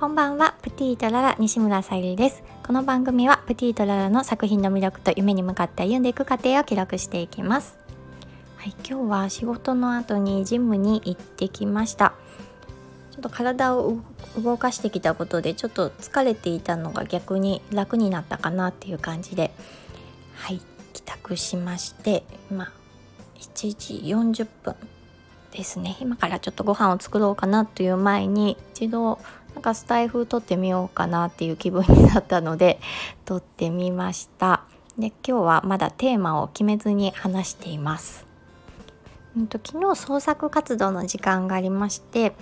こんばんは。プティートララ西村さゆりです。この番組はプティートララの作品の魅力と夢に向かって歩んでいく過程を記録していきます。はい今日は仕事の後にジムに行ってきました。ちょっと体を動かしてきたことでちょっと疲れていたのが逆に楽になったかなっていう感じではい帰宅しまして今7時40分ですね。今からちょっとご飯を作ろうかなという前に一度なんかスタイフ撮ってみようかなっていう気分になったので 撮ってみました。で今日はまだテーマを決めずに話しています、うんと、昨日創作活動の時間がありまして、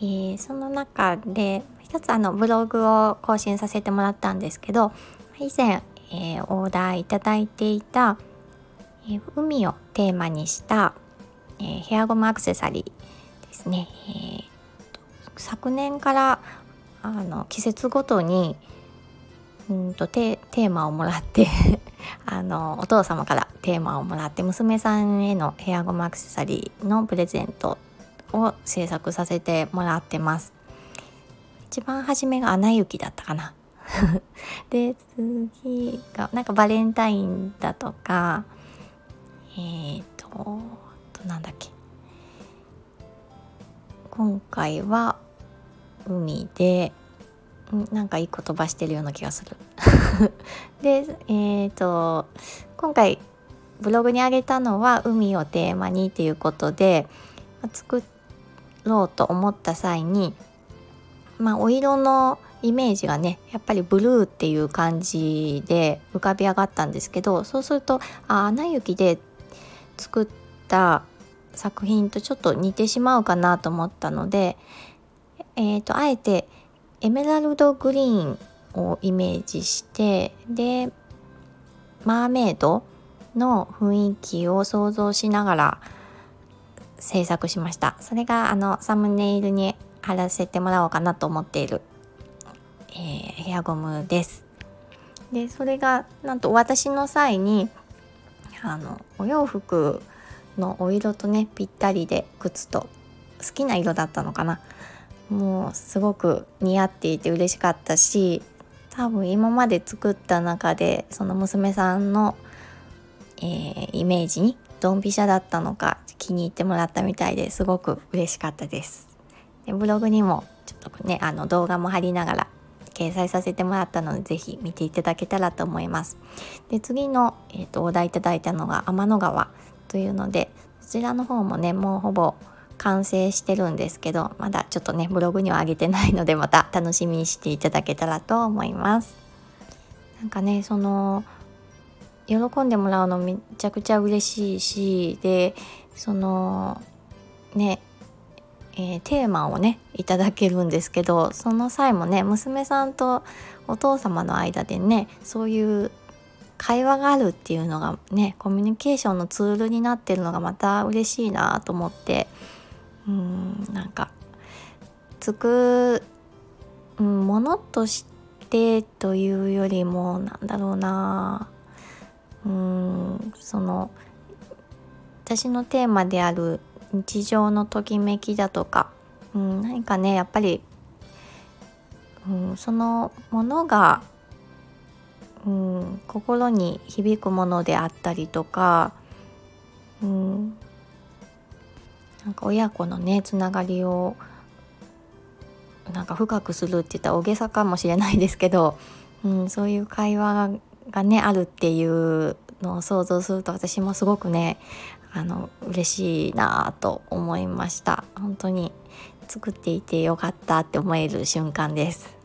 えー、その中で一つあのブログを更新させてもらったんですけど以前、えー、オーダーいただいていた、えー、海をテーマにした、えヘアゴムアクセサリーですね、え昨年からあの季節ごとにうんとテーマをもらって あのお父様からテーマをもらって娘さんへのヘアゴムアクセサリーのプレゼントを制作させてもらってます。一番初めが「アナ雪」だったかな。で次がなんかバレンタインだとかえっ、ー、となんだっけ。今回は海でなんか一個飛ばしてるような気がする。でえっ、ー、と今回ブログにあげたのは海をテーマにっていうことで作ろうと思った際にまあお色のイメージがねやっぱりブルーっていう感じで浮かび上がったんですけどそうするとあアナ雪で作った作品とちょっと似てしまうかなと思ったのでえーと、あえてエメラルドグリーンをイメージしてでマーメイドの雰囲気を想像しながら制作しました。それがあのサムネイルに貼らせてもらおうかなと思っている、えー、ヘアゴムです。でそれがなんとお渡しの際にあのお洋服のお色とねぴったりで靴と好きな色だったのかな。もうすごく似合っていて嬉しかったし多分今まで作った中でその娘さんの、えー、イメージにドンピシャだったのか気に入ってもらったみたいですごく嬉しかったです。でブログにもちょっとねあの動画も貼りながら掲載させてもらったので是非見ていただけたらと思います。で次の、えーと、とお題いただいたのが天の川というのでそちらの方もねもうほぼ完成してるんですけどまだちょっとねブログには上げてないのでまた楽しみにしていただけたらと思います。なんかねその喜んでもらうのめちゃくちゃ嬉しいしでそのねえー、テーマをねいただけるんですけどその際もね娘さんとお父様の間でねそういう会話があるっていうのがねコミュニケーションのツールになってるのがまた嬉しいなと思ってうんなんかつく、ものとしてというよりもなんだろうな。うんその私のテーマである日常のときめきだとか、うん、何かねやっぱり、うん、そのものが、うん、心に響くものであったりとか、うん、なんか親子のねつながりをなんか深くするって言ったら大げさかもしれないですけど、うん、そういう会話がねあるっていうのを想像すると私もすごくねあの嬉しいなと思いました。本当に作っていてよかったって思える瞬間です。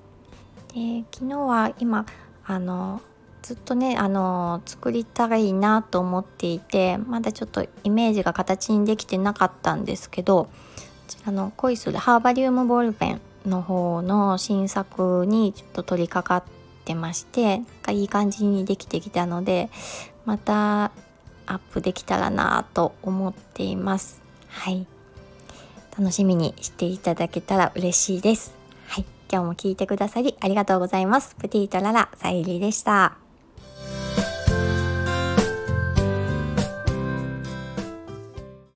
で昨日は今あのずっとねあの作りたいなと思っていてまだちょっとイメージが形にできてなかったんですけどこちらの恋するハーバリウムボールペンの方の新作にちょっと取り掛かってましてなんかいい感じにできてきたのでまたアップできたらなと思っています。はい。楽しみにしていただけたら嬉しいです。はい。今日も聞いてくださりありがとうございます。プティートララさゆりでした。